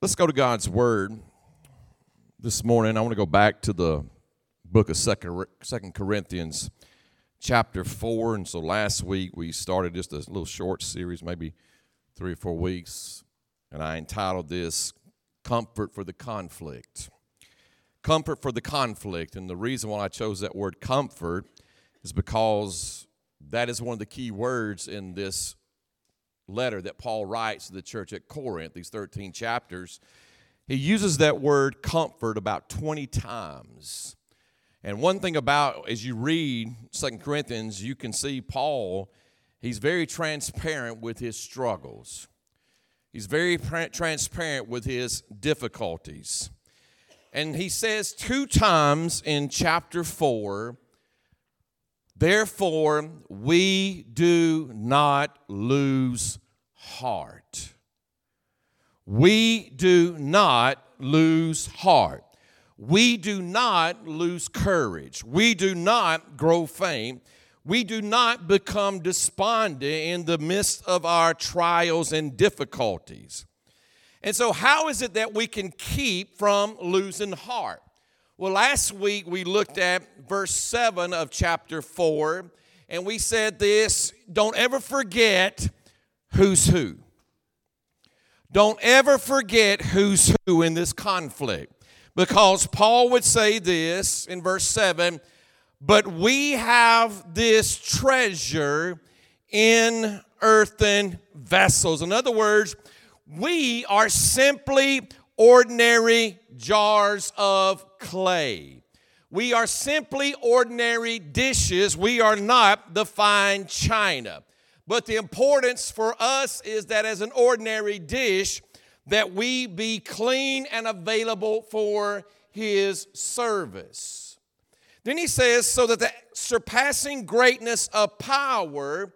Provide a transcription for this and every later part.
Let's go to God's Word this morning. I want to go back to the book of Second, Corinthians, chapter 4. And so last week we started just a little short series, maybe three or four weeks, and I entitled this Comfort for the Conflict. Comfort for the conflict. And the reason why I chose that word comfort is because that is one of the key words in this letter that Paul writes to the church at Corinth, these 13 chapters, he uses that word comfort about 20 times. And one thing about as you read Second Corinthians, you can see Paul, he's very transparent with his struggles. He's very transparent with his difficulties. And he says two times in chapter 4 Therefore, we do not lose heart. We do not lose heart. We do not lose courage. We do not grow faint. We do not become despondent in the midst of our trials and difficulties. And so, how is it that we can keep from losing heart? Well, last week we looked at verse 7 of chapter 4, and we said this don't ever forget who's who. Don't ever forget who's who in this conflict. Because Paul would say this in verse 7 but we have this treasure in earthen vessels. In other words, we are simply ordinary jars of clay. We are simply ordinary dishes. We are not the fine china. But the importance for us is that as an ordinary dish, that we be clean and available for his service. Then he says, so that the surpassing greatness of power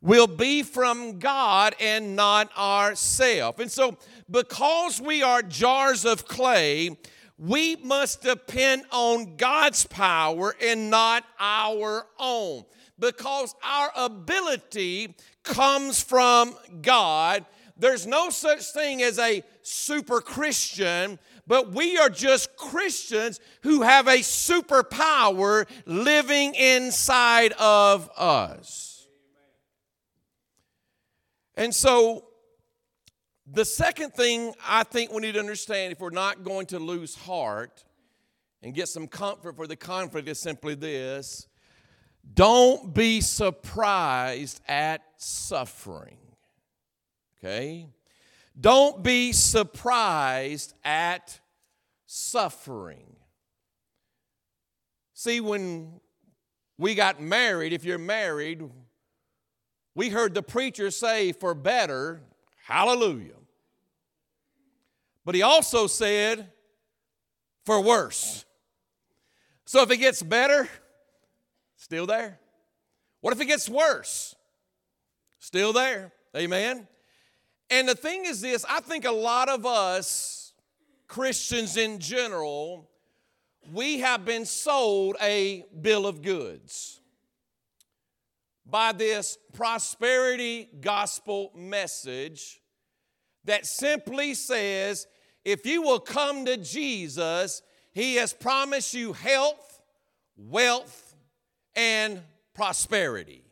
will be from God and not ourselves. And so, because we are jars of clay, we must depend on God's power and not our own. Because our ability comes from God. There's no such thing as a super Christian, but we are just Christians who have a superpower living inside of us. And so the second thing I think we need to understand if we're not going to lose heart and get some comfort for the conflict is simply this don't be surprised at suffering. Okay? Don't be surprised at suffering. See, when we got married, if you're married, we heard the preacher say, for better, Hallelujah. But he also said, for worse. So if it gets better, still there. What if it gets worse? Still there. Amen. And the thing is this I think a lot of us, Christians in general, we have been sold a bill of goods by this prosperity gospel message that simply says if you will come to Jesus, He has promised you health, wealth, and prosperity.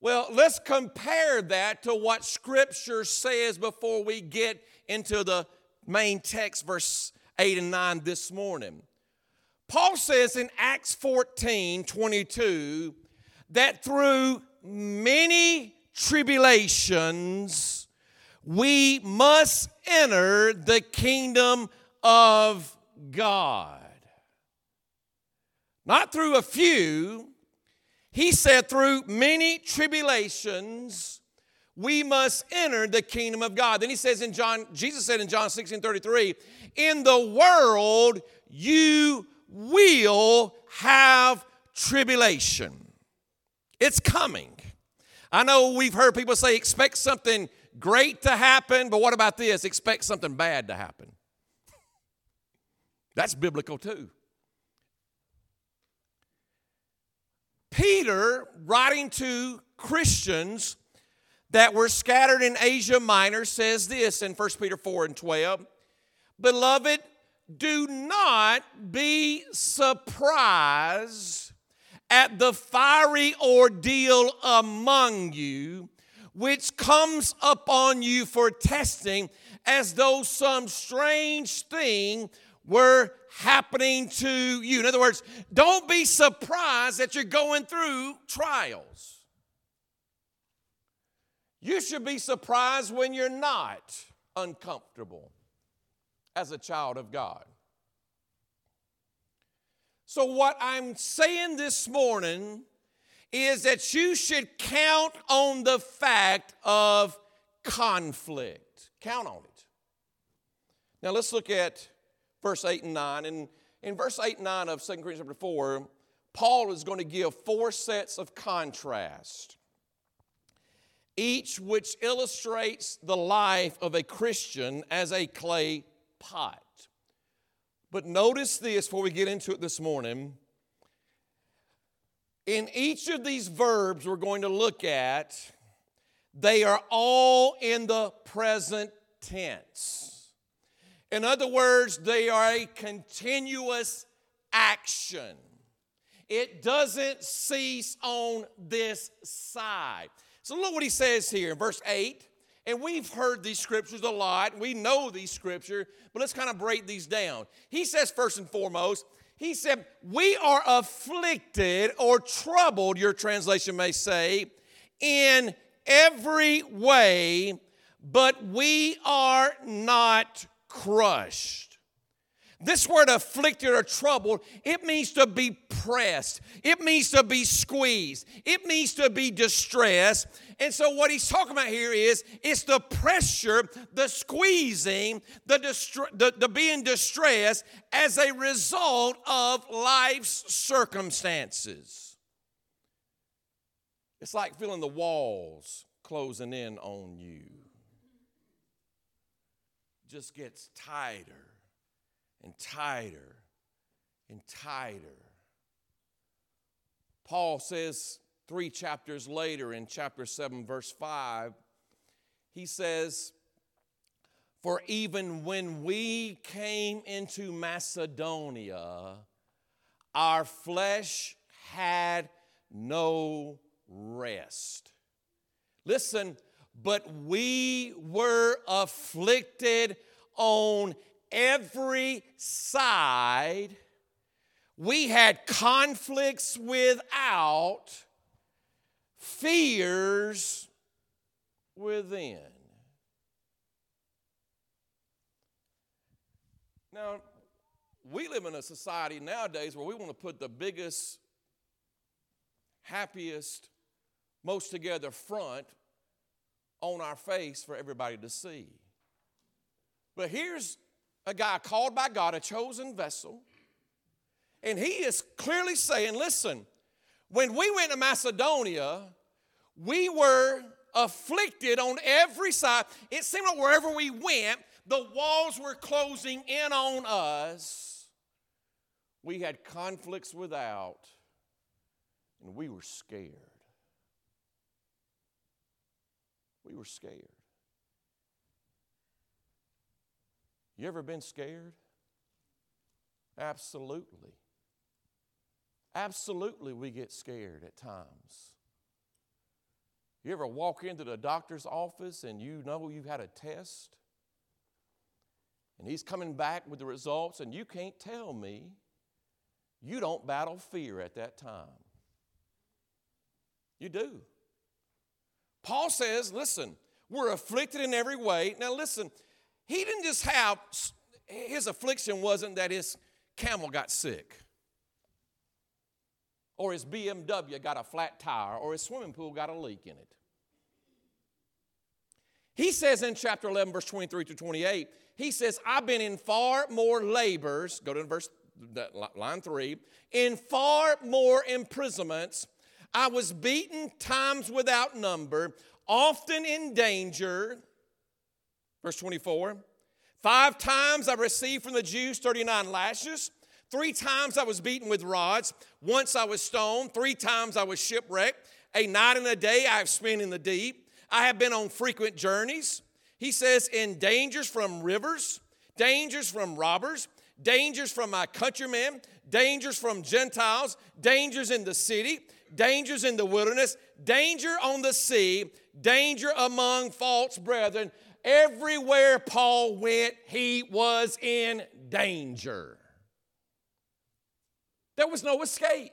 Well, let's compare that to what Scripture says before we get into the main text, verse 8 and 9 this morning. Paul says in Acts 14 22, that through many tribulations we must enter the kingdom of God. Not through a few, he said, through many tribulations we must enter the kingdom of God. Then he says in John, Jesus said in John 16 33, in the world you will have tribulation. It's coming. I know we've heard people say, expect something great to happen, but what about this? Expect something bad to happen. That's biblical too. Peter, writing to Christians that were scattered in Asia Minor says this in 1 Peter 4 and 12 Beloved, do not be surprised at the fiery ordeal among you, which comes upon you for testing, as though some strange thing were happening to you. In other words, don't be surprised that you're going through trials. You should be surprised when you're not uncomfortable as a child of God. So, what I'm saying this morning is that you should count on the fact of conflict. Count on it. Now, let's look at verse 8 and 9. And in verse 8 and 9 of 2 Corinthians chapter 4, Paul is going to give four sets of contrast, each which illustrates the life of a Christian as a clay pot. But notice this before we get into it this morning. In each of these verbs we're going to look at, they are all in the present tense. In other words, they are a continuous action. It doesn't cease on this side. So look what he says here in verse 8. And we've heard these scriptures a lot. We know these scriptures, but let's kind of break these down. He says, first and foremost, he said, We are afflicted or troubled, your translation may say, in every way, but we are not crushed. This word afflicted or troubled, it means to be pressed. It means to be squeezed. It means to be distressed. And so what he's talking about here is it's the pressure, the squeezing, the, distra- the, the being distressed as a result of life's circumstances. It's like feeling the walls closing in on you. Just gets tighter and tighter and tighter. Paul says three chapters later in chapter 7, verse 5, he says, For even when we came into Macedonia, our flesh had no rest. Listen, but we were afflicted on every side. We had conflicts without, fears within. Now, we live in a society nowadays where we want to put the biggest, happiest, most together front on our face for everybody to see. But here's a guy called by God, a chosen vessel. And he is clearly saying, listen, when we went to Macedonia, we were afflicted on every side. It seemed like wherever we went, the walls were closing in on us. We had conflicts without, and we were scared. We were scared. You ever been scared? Absolutely. Absolutely, we get scared at times. You ever walk into the doctor's office and you know you've had a test and he's coming back with the results, and you can't tell me you don't battle fear at that time? You do. Paul says, listen, we're afflicted in every way. Now, listen, he didn't just have, his affliction wasn't that his camel got sick, or his BMW got a flat tire, or his swimming pool got a leak in it. He says in chapter 11, verse 23 to 28, he says, I've been in far more labors, go to verse line three, in far more imprisonments. I was beaten times without number, often in danger, Verse 24 Five times I received from the Jews 39 lashes. Three times I was beaten with rods. Once I was stoned. Three times I was shipwrecked. A night and a day I have spent in the deep. I have been on frequent journeys. He says, in dangers from rivers, dangers from robbers, dangers from my countrymen, dangers from Gentiles, dangers in the city, dangers in the wilderness, danger on the sea, danger among false brethren. Everywhere Paul went, he was in danger. There was no escape.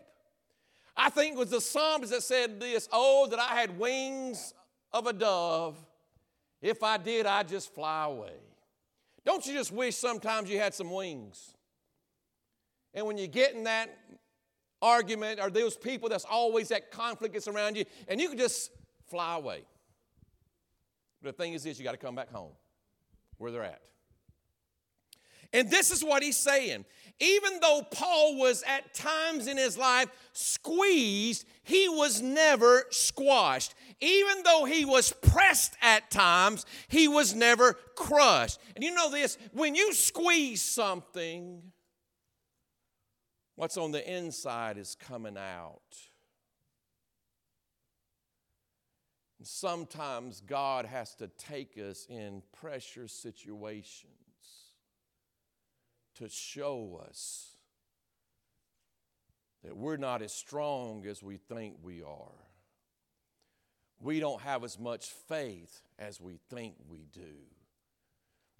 I think it was the psalmist that said this Oh, that I had wings of a dove. If I did, I'd just fly away. Don't you just wish sometimes you had some wings? And when you get in that argument or those people that's always that conflict that's around you, and you can just fly away. But the thing is this you got to come back home where they're at. And this is what he's saying. Even though Paul was at times in his life squeezed, he was never squashed. Even though he was pressed at times, he was never crushed. And you know this when you squeeze something, what's on the inside is coming out. Sometimes God has to take us in pressure situations to show us that we're not as strong as we think we are. We don't have as much faith as we think we do.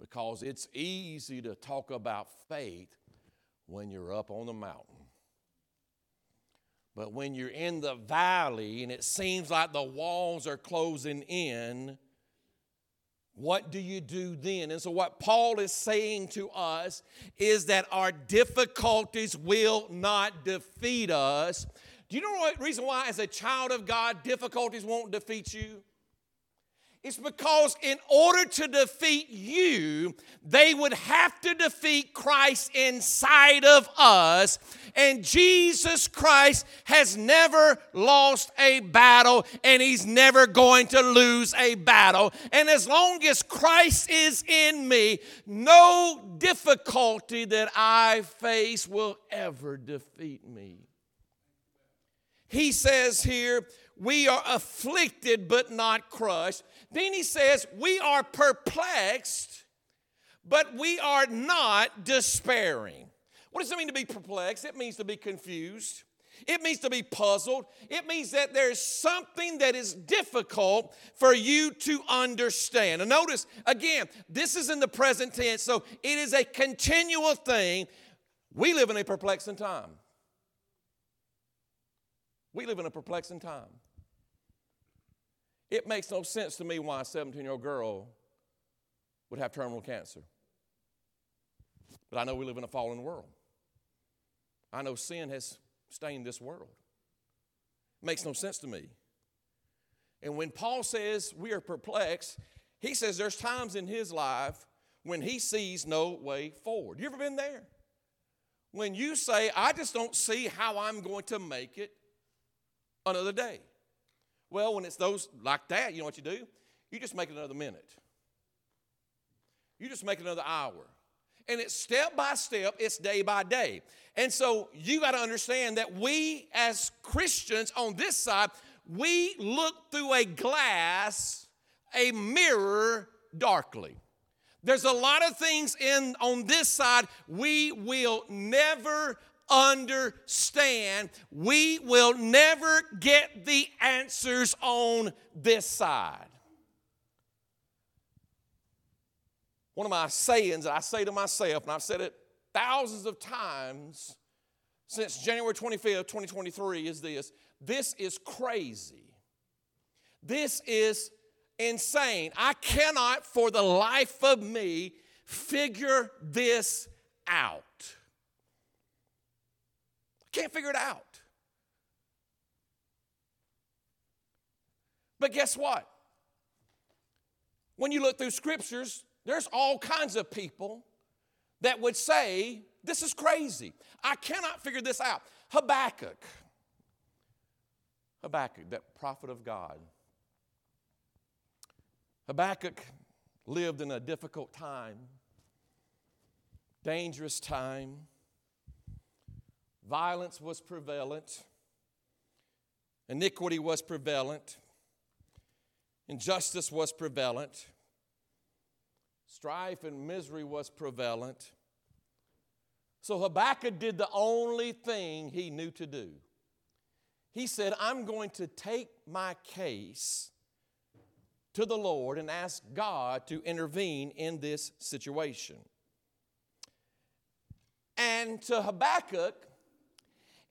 Because it's easy to talk about faith when you're up on the mountain. But when you're in the valley and it seems like the walls are closing in, what do you do then? And so, what Paul is saying to us is that our difficulties will not defeat us. Do you know what reason why, as a child of God, difficulties won't defeat you? It's because in order to defeat you, they would have to defeat Christ inside of us. And Jesus Christ has never lost a battle, and he's never going to lose a battle. And as long as Christ is in me, no difficulty that I face will ever defeat me. He says here, we are afflicted but not crushed. Then he says, We are perplexed, but we are not despairing. What does it mean to be perplexed? It means to be confused. It means to be puzzled. It means that there's something that is difficult for you to understand. And notice, again, this is in the present tense, so it is a continual thing. We live in a perplexing time. We live in a perplexing time. It makes no sense to me why a 17 year old girl would have terminal cancer. But I know we live in a fallen world. I know sin has stained this world. It makes no sense to me. And when Paul says we are perplexed, he says there's times in his life when he sees no way forward. You ever been there? When you say, I just don't see how I'm going to make it another day. Well, when it's those like that, you know what you do? You just make another minute. You just make another hour. And it's step by step, it's day by day. And so you got to understand that we as Christians on this side, we look through a glass, a mirror darkly. There's a lot of things in on this side we will never understand, we will never get the answers on this side. One of my sayings that I say to myself, and I've said it thousands of times since January 25th, 2023, is this this is crazy. This is insane. I cannot, for the life of me, figure this out. Can't figure it out. But guess what? When you look through scriptures, there's all kinds of people that would say, This is crazy. I cannot figure this out. Habakkuk. Habakkuk, that prophet of God. Habakkuk lived in a difficult time, dangerous time. Violence was prevalent, iniquity was prevalent. Injustice was prevalent. Strife and misery was prevalent. So Habakkuk did the only thing he knew to do. He said, I'm going to take my case to the Lord and ask God to intervene in this situation. And to Habakkuk,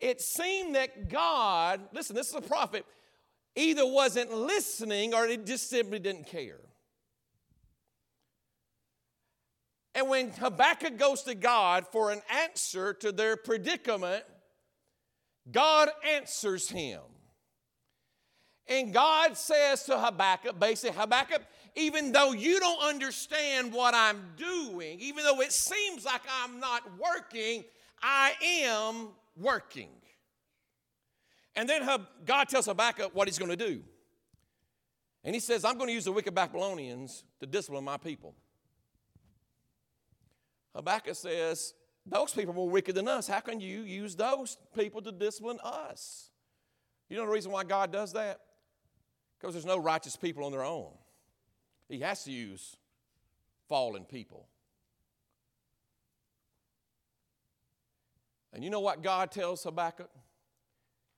it seemed that God, listen, this is a prophet, either wasn't listening or he just simply didn't care. And when Habakkuk goes to God for an answer to their predicament, God answers him. And God says to Habakkuk, basically, Habakkuk, even though you don't understand what I'm doing, even though it seems like I'm not working, I am working. And then God tells Habakkuk what he's going to do. And he says, I'm going to use the wicked Babylonians to discipline my people. Habakkuk says, Those people are more wicked than us. How can you use those people to discipline us? You know the reason why God does that? Because there's no righteous people on their own. He has to use fallen people. And you know what God tells Habakkuk?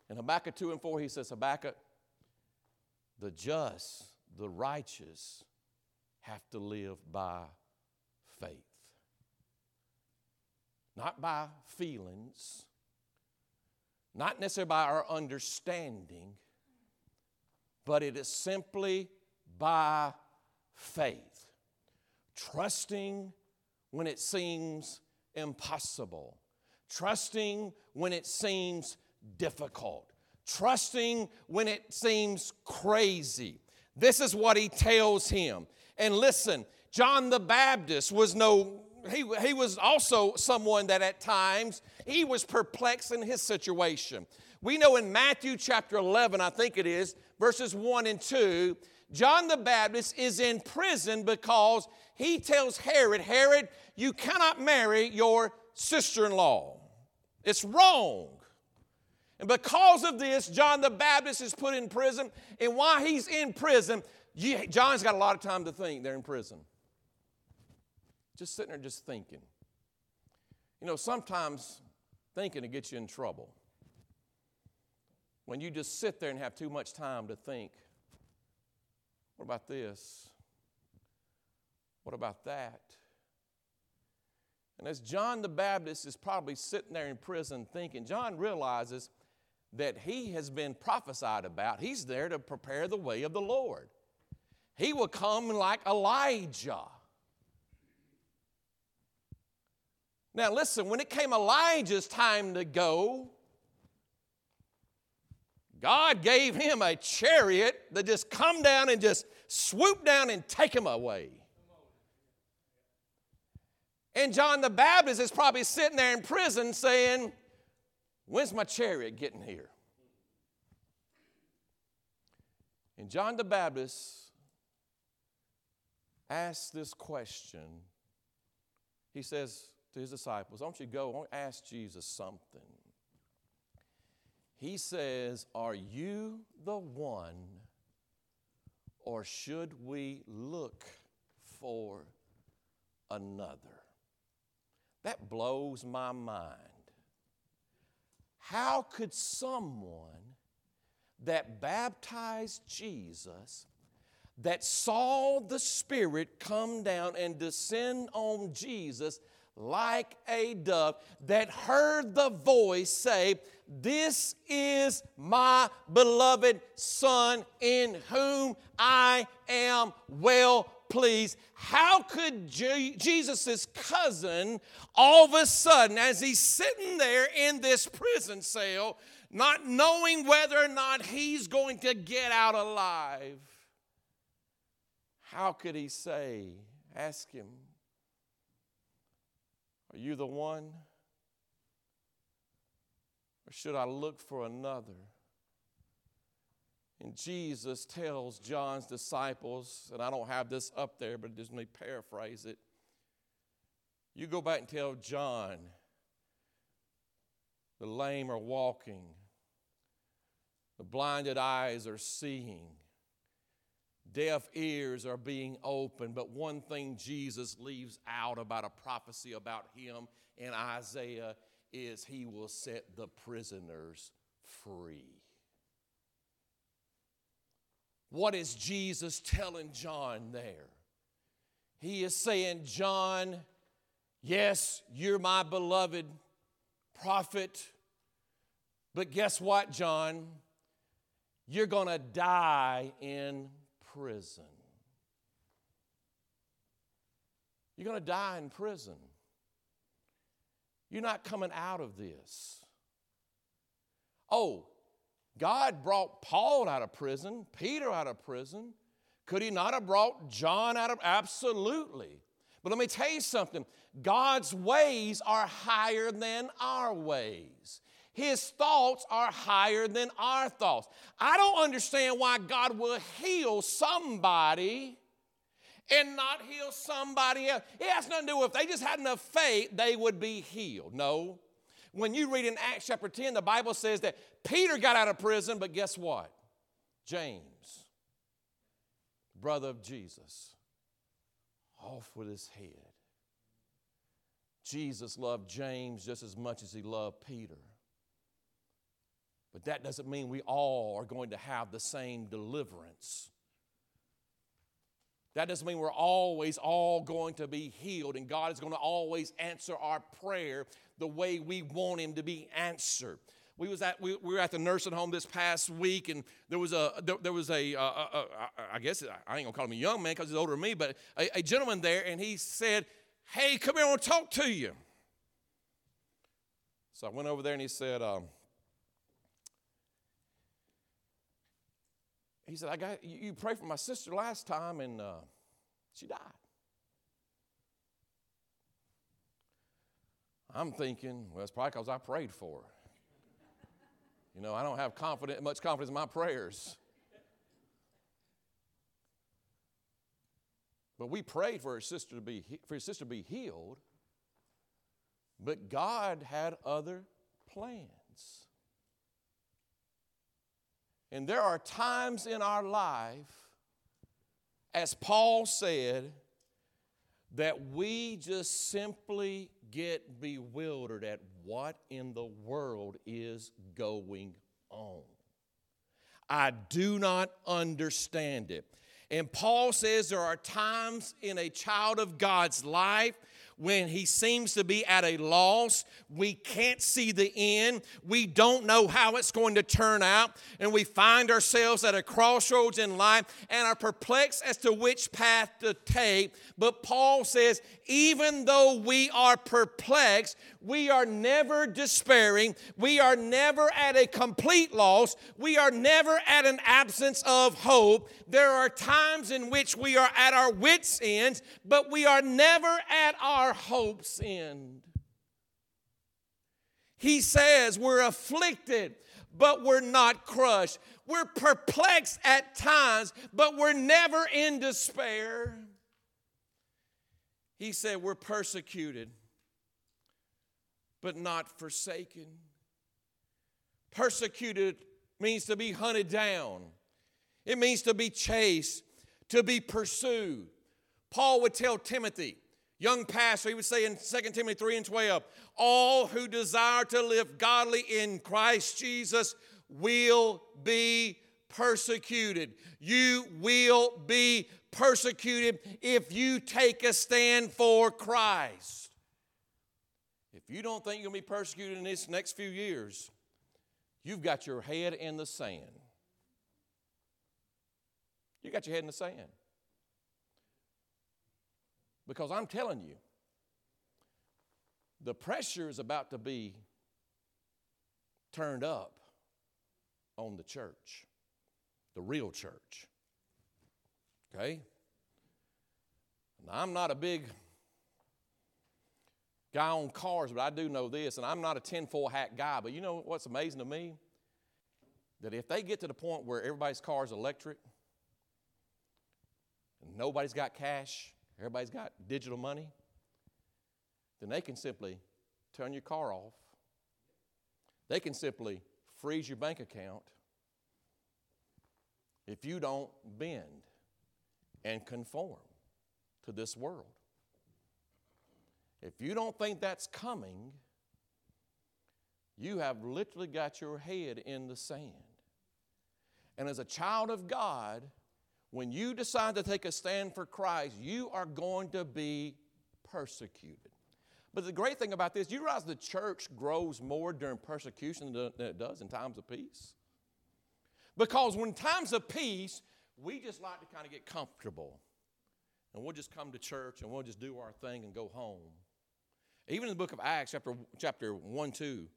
In Habakkuk 2 and 4, he says, Habakkuk, the just, the righteous have to live by faith. Not by feelings, not necessarily by our understanding, but it is simply by faith. Trusting when it seems impossible, trusting when it seems difficult, trusting when it seems crazy. This is what he tells him. And listen, John the Baptist was no he, he was also someone that at times he was perplexed in his situation. We know in Matthew chapter 11, I think it is, verses 1 and 2, John the Baptist is in prison because he tells Herod, Herod, you cannot marry your sister in law. It's wrong. And because of this, John the Baptist is put in prison. And while he's in prison, John's got a lot of time to think. They're in prison. Just sitting there, just thinking. You know, sometimes thinking to get you in trouble. When you just sit there and have too much time to think, what about this? What about that? And as John the Baptist is probably sitting there in prison thinking, John realizes that he has been prophesied about. He's there to prepare the way of the Lord. He will come like Elijah. Now, listen, when it came Elijah's time to go, God gave him a chariot that just come down and just swoop down and take him away. And John the Baptist is probably sitting there in prison saying, When's my chariot getting here? And John the Baptist asked this question. He says to his disciples, I want you to go, I want to ask Jesus something. He says, Are you the one, or should we look for another? That blows my mind. How could someone that baptized Jesus, that saw the Spirit come down and descend on Jesus, like a dove, that heard the voice say, This is my beloved Son in whom I am well pleased. How could Je- Jesus' cousin, all of a sudden, as he's sitting there in this prison cell, not knowing whether or not he's going to get out alive, how could he say, Ask him, are you the one? Or should I look for another? And Jesus tells John's disciples, and I don't have this up there, but just let me paraphrase it. You go back and tell John the lame are walking, the blinded eyes are seeing, deaf ears are being opened. But one thing Jesus leaves out about a prophecy about him in Isaiah is he will set the prisoners free. What is Jesus telling John there? He is saying, John, yes, you're my beloved prophet, but guess what, John? You're going to die in prison. You're going to die in prison. You're not coming out of this. Oh, God brought Paul out of prison, Peter out of prison. Could he not have brought John out of? Absolutely. But let me tell you something God's ways are higher than our ways. His thoughts are higher than our thoughts. I don't understand why God will heal somebody and not heal somebody else. It has nothing to do with if they just had enough faith, they would be healed. No. When you read in Acts chapter 10, the Bible says that Peter got out of prison, but guess what? James, brother of Jesus, off with his head. Jesus loved James just as much as he loved Peter. But that doesn't mean we all are going to have the same deliverance. That doesn't mean we're always all going to be healed and God is going to always answer our prayer the way we want Him to be answered. We was at we, we were at the nursing home this past week, and there was a there, there was a, uh, uh, uh, I guess I ain't gonna call him a young man because he's older than me, but a, a, gentleman there, and he said, "Hey, come here, I want to talk to you." So I went over there, and he said. Um, he said, I got you, you prayed for my sister last time and uh, she died. I'm thinking, well, it's probably because I prayed for her. You know, I don't have confidence, much confidence in my prayers. But we prayed for her sister to be for his sister to be healed. But God had other plans. And there are times in our life, as Paul said, that we just simply get bewildered at what in the world is going on. I do not understand it. And Paul says there are times in a child of God's life when he seems to be at a loss. We can't see the end. We don't know how it's going to turn out. And we find ourselves at a crossroads in life and are perplexed as to which path to take. But Paul says, even though we are perplexed, we are never despairing. We are never at a complete loss. We are never at an absence of hope. There are times in which we are at our wits' ends, but we are never at our hope's end. He says we're afflicted, but we're not crushed. We're perplexed at times, but we're never in despair. He said we're persecuted, but not forsaken. Persecuted means to be hunted down, it means to be chased, to be pursued. Paul would tell Timothy, young pastor, he would say in 2 Timothy 3 and 12, all who desire to live godly in Christ Jesus will be persecuted. You will be persecuted if you take a stand for Christ. If you don't think you're going to be persecuted in this next few years, you've got your head in the sand. You got your head in the sand. Because I'm telling you, the pressure is about to be turned up on the church, the real church. Okay? Now, I'm not a big guy on cars, but I do know this, and I'm not a tinfoil hat guy, but you know what's amazing to me? That if they get to the point where everybody's car is electric, and nobody's got cash, everybody's got digital money, then they can simply turn your car off. They can simply freeze your bank account if you don't bend and conform to this world. If you don't think that's coming, you have literally got your head in the sand. And as a child of God, when you decide to take a stand for Christ, you are going to be persecuted. But the great thing about this, you realize the church grows more during persecution than it does in times of peace? Because when times of peace, we just like to kind of get comfortable. And we'll just come to church and we'll just do our thing and go home. Even in the book of Acts, chapter, chapter 1, 2,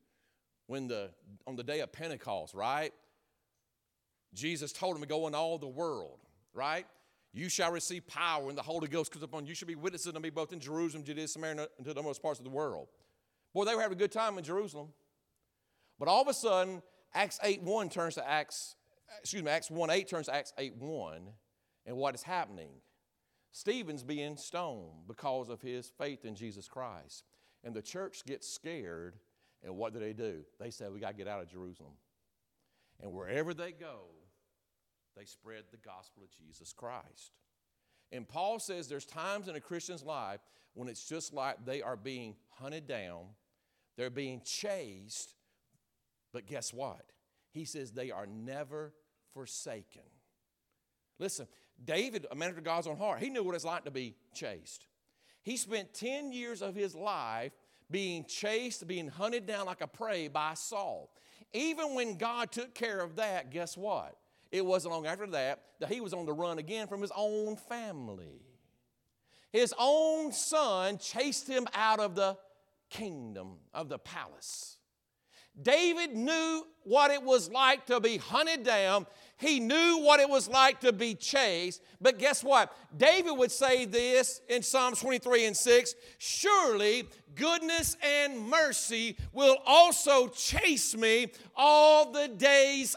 when the on the day of Pentecost, right? Jesus told him to go in all the world, right? You shall receive power when the Holy Ghost comes upon you. You shall be witnesses to me both in Jerusalem, Judea, Samaria, and to the most parts of the world. Boy, they were having a good time in Jerusalem. But all of a sudden, Acts 8 1 turns to Acts, excuse me, Acts 1 8 turns to Acts 8 1. And what is happening? Stephen's being stoned because of his faith in Jesus Christ. And the church gets scared and what do they do? They say, We got to get out of Jerusalem. And wherever they go, they spread the gospel of Jesus Christ. And Paul says there's times in a Christian's life when it's just like they are being hunted down, they're being chased, but guess what? He says they are never forsaken. Listen, David, a man after God's own heart, he knew what it's like to be chased. He spent 10 years of his life being chased, being hunted down like a prey by Saul. Even when God took care of that, guess what? It wasn't long after that that he was on the run again from his own family. His own son chased him out of the kingdom, of the palace. David knew what it was like to be hunted down. He knew what it was like to be chased. But guess what? David would say this in Psalms 23 and 6 Surely goodness and mercy will also chase me all the days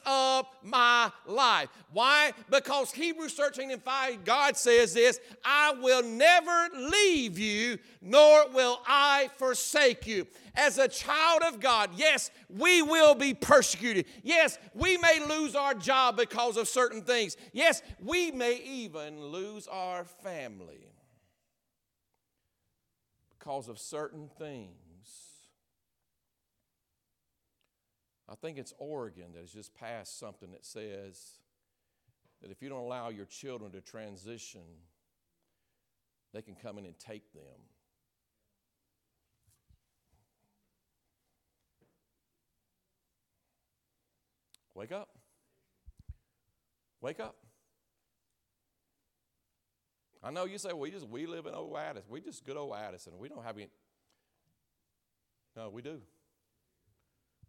of my life. Why? Because Hebrews 13 and 5, God says this I will never leave you, nor will I forsake you. As a child of God, yes, we will be persecuted. Yes, we may lose our job because of certain things. Yes, we may even lose our family because of certain things. I think it's Oregon that has just passed something that says that if you don't allow your children to transition, they can come in and take them. Wake up. Wake up. I know you say, well, we just we live in old Addison. We just good old Addison. We don't have any. No, we do.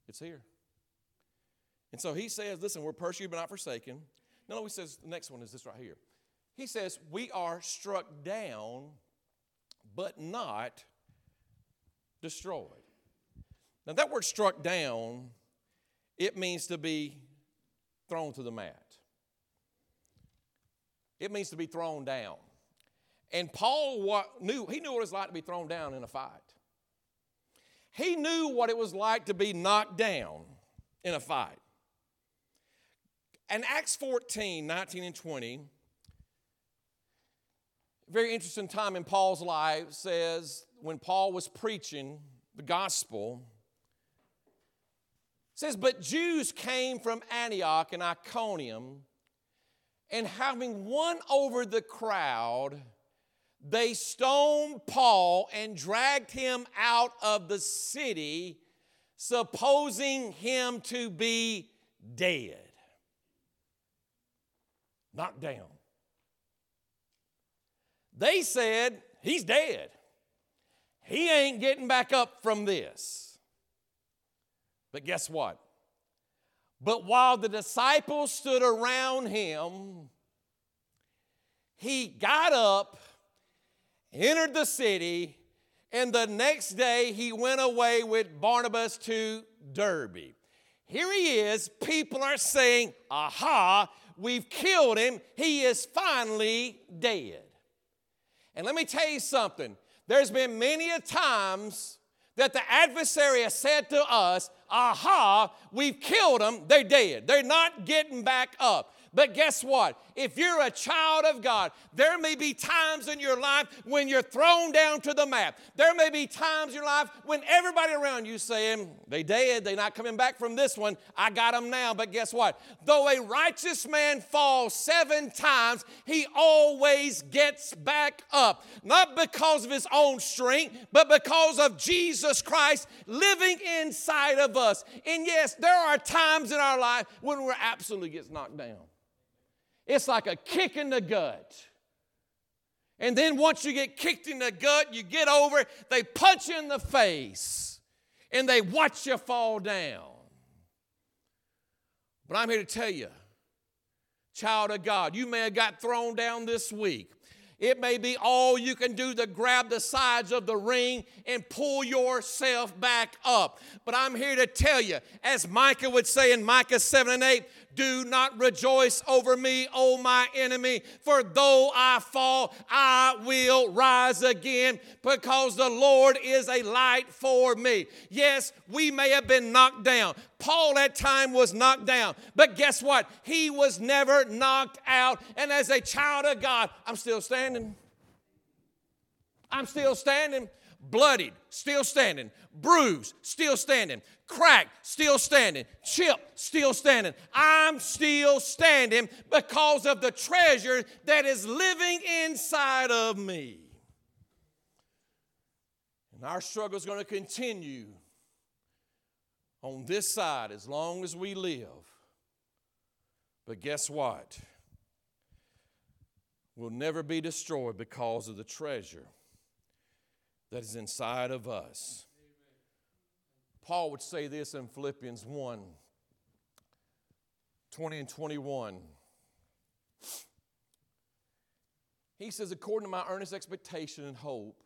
It's here. And so he says, listen, we're persecuted but not forsaken. No, he says, the next one is this right here. He says, we are struck down but not destroyed. Now, that word struck down, it means to be thrown to the mat. It means to be thrown down. And Paul knew, he knew what it was like to be thrown down in a fight. He knew what it was like to be knocked down in a fight. And Acts 14, 19 and 20, very interesting time in Paul's life says when Paul was preaching the gospel, says, But Jews came from Antioch and Iconium, and having won over the crowd, they stoned Paul and dragged him out of the city, supposing him to be dead. Knocked down. They said, He's dead. He ain't getting back up from this. But guess what? But while the disciples stood around him, he got up entered the city, and the next day he went away with Barnabas to Derbe. Here he is. People are saying, Aha, we've killed him. He is finally dead. And let me tell you something. There's been many a times that the adversary has said to us, Aha, we've killed them. They're dead. They're not getting back up. But guess what? If you're a child of God, there may be times in your life when you're thrown down to the map. There may be times in your life when everybody around you saying, they dead, they not coming back from this one. I got them now. But guess what? Though a righteous man falls seven times, he always gets back up. Not because of his own strength, but because of Jesus Christ living inside of us. And yes, there are times in our life when we're absolutely gets knocked down. It's like a kick in the gut. And then once you get kicked in the gut, you get over it, they punch you in the face and they watch you fall down. But I'm here to tell you, child of God, you may have got thrown down this week. It may be all you can do to grab the sides of the ring and pull yourself back up. But I'm here to tell you, as Micah would say in Micah 7 and 8, do not rejoice over me, O my enemy, for though I fall, I will rise again because the Lord is a light for me. Yes, we may have been knocked down. Paul at time was knocked down, but guess what? He was never knocked out. And as a child of God, I'm still standing. I'm still standing bloodied, still standing, bruised, still standing, cracked, still standing, chip, still standing. I'm still standing because of the treasure that is living inside of me. And our struggle is going to continue on this side as long as we live. But guess what? We'll never be destroyed because of the treasure that is inside of us. Paul would say this in Philippians 1 20 and 21. He says, according to my earnest expectation and hope,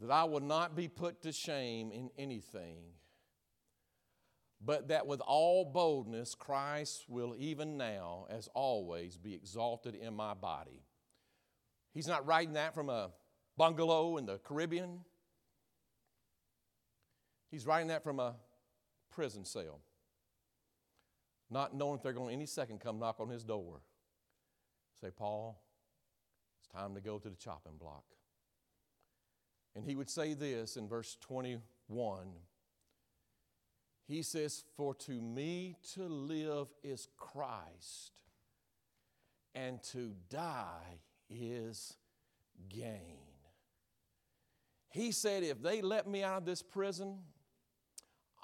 that I will not be put to shame in anything, but that with all boldness Christ will even now, as always, be exalted in my body. He's not writing that from a bungalow in the Caribbean. He's writing that from a prison cell, not knowing if they're going to any second come knock on his door. Say, Paul, it's time to go to the chopping block. And he would say this in verse 21. He says, For to me to live is Christ, and to die is gain. He said, If they let me out of this prison,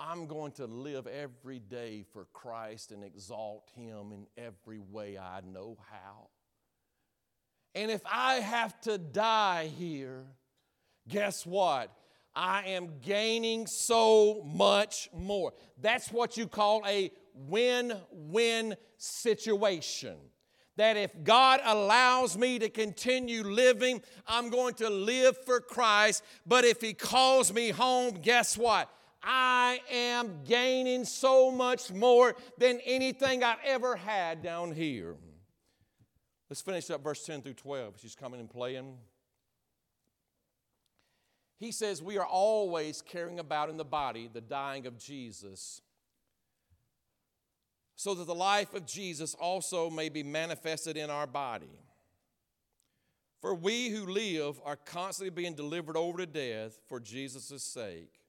I'm going to live every day for Christ and exalt Him in every way I know how. And if I have to die here, guess what? I am gaining so much more. That's what you call a win win situation that if God allows me to continue living, I'm going to live for Christ. But if He calls me home, guess what? I am gaining so much more than anything I've ever had down here. Let's finish up verse 10 through 12. She's coming and playing. He says, We are always carrying about in the body the dying of Jesus so that the life of Jesus also may be manifested in our body. For we who live are constantly being delivered over to death for Jesus' sake,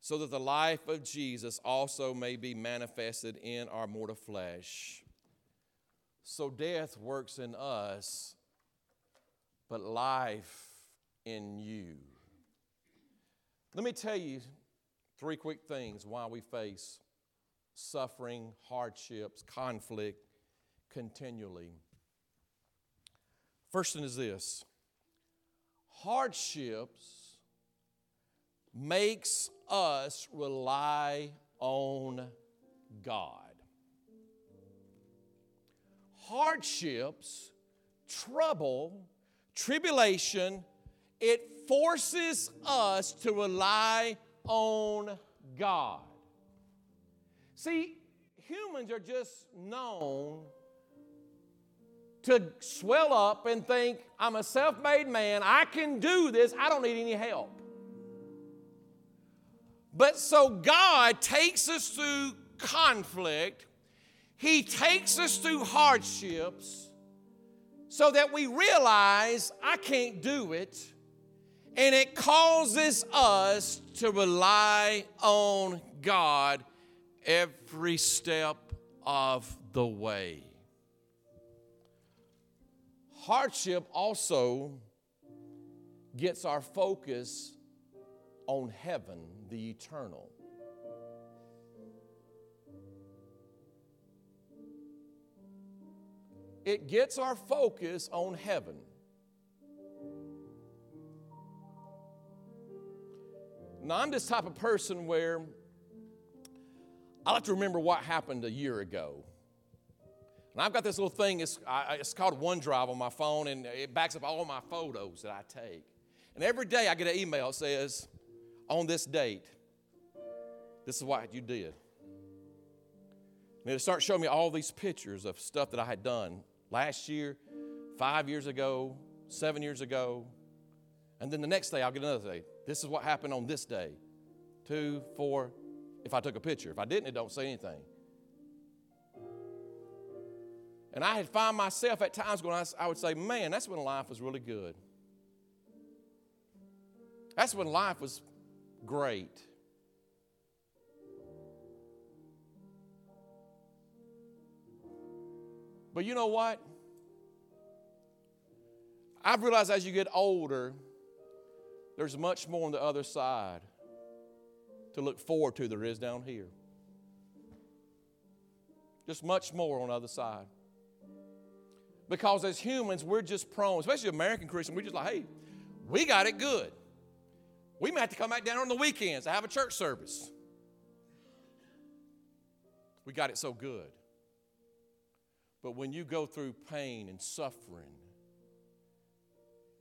so that the life of Jesus also may be manifested in our mortal flesh. So death works in us, but life in you. Let me tell you three quick things why we face suffering, hardships, conflict continually. First thing is this hardships makes us rely on God. Hardships, trouble, tribulation, it forces us to rely on God. See, humans are just known to swell up and think, I'm a self made man, I can do this, I don't need any help. But so God takes us through conflict, He takes us through hardships so that we realize I can't do it, and it causes us to rely on God every step of the way. Hardship also gets our focus on heaven, the eternal. It gets our focus on heaven. Now, I'm this type of person where I like to remember what happened a year ago. And I've got this little thing, it's, I, it's called OneDrive on my phone, and it backs up all my photos that I take. And every day I get an email that says, on this date, this is what you did. And it starts showing me all these pictures of stuff that I had done last year, five years ago, seven years ago. And then the next day, I'll get another day. This is what happened on this day. Two, four, if I took a picture. If I didn't, it don't say anything. And I had found myself at times when I, would say, man, that's when life was really good. That's when life was great. But you know what? I've realized as you get older, there's much more on the other side to look forward to there is down here. Just much more on the other side. Because as humans, we're just prone, especially American Christians, we're just like, hey, we got it good. We may have to come back down on the weekends to have a church service. We got it so good. But when you go through pain and suffering,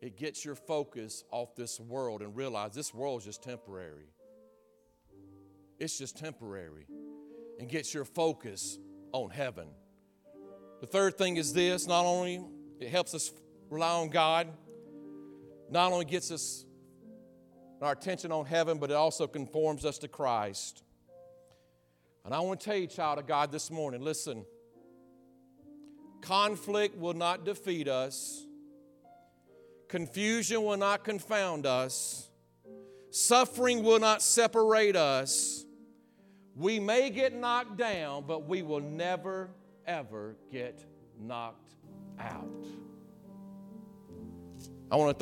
it gets your focus off this world and realize this world is just temporary. It's just temporary. And gets your focus on heaven. The third thing is this not only it helps us rely on God, not only gets us our attention on heaven, but it also conforms us to Christ. And I want to tell you, child of God, this morning listen, conflict will not defeat us, confusion will not confound us, suffering will not separate us. We may get knocked down, but we will never, ever get knocked out. I want to throw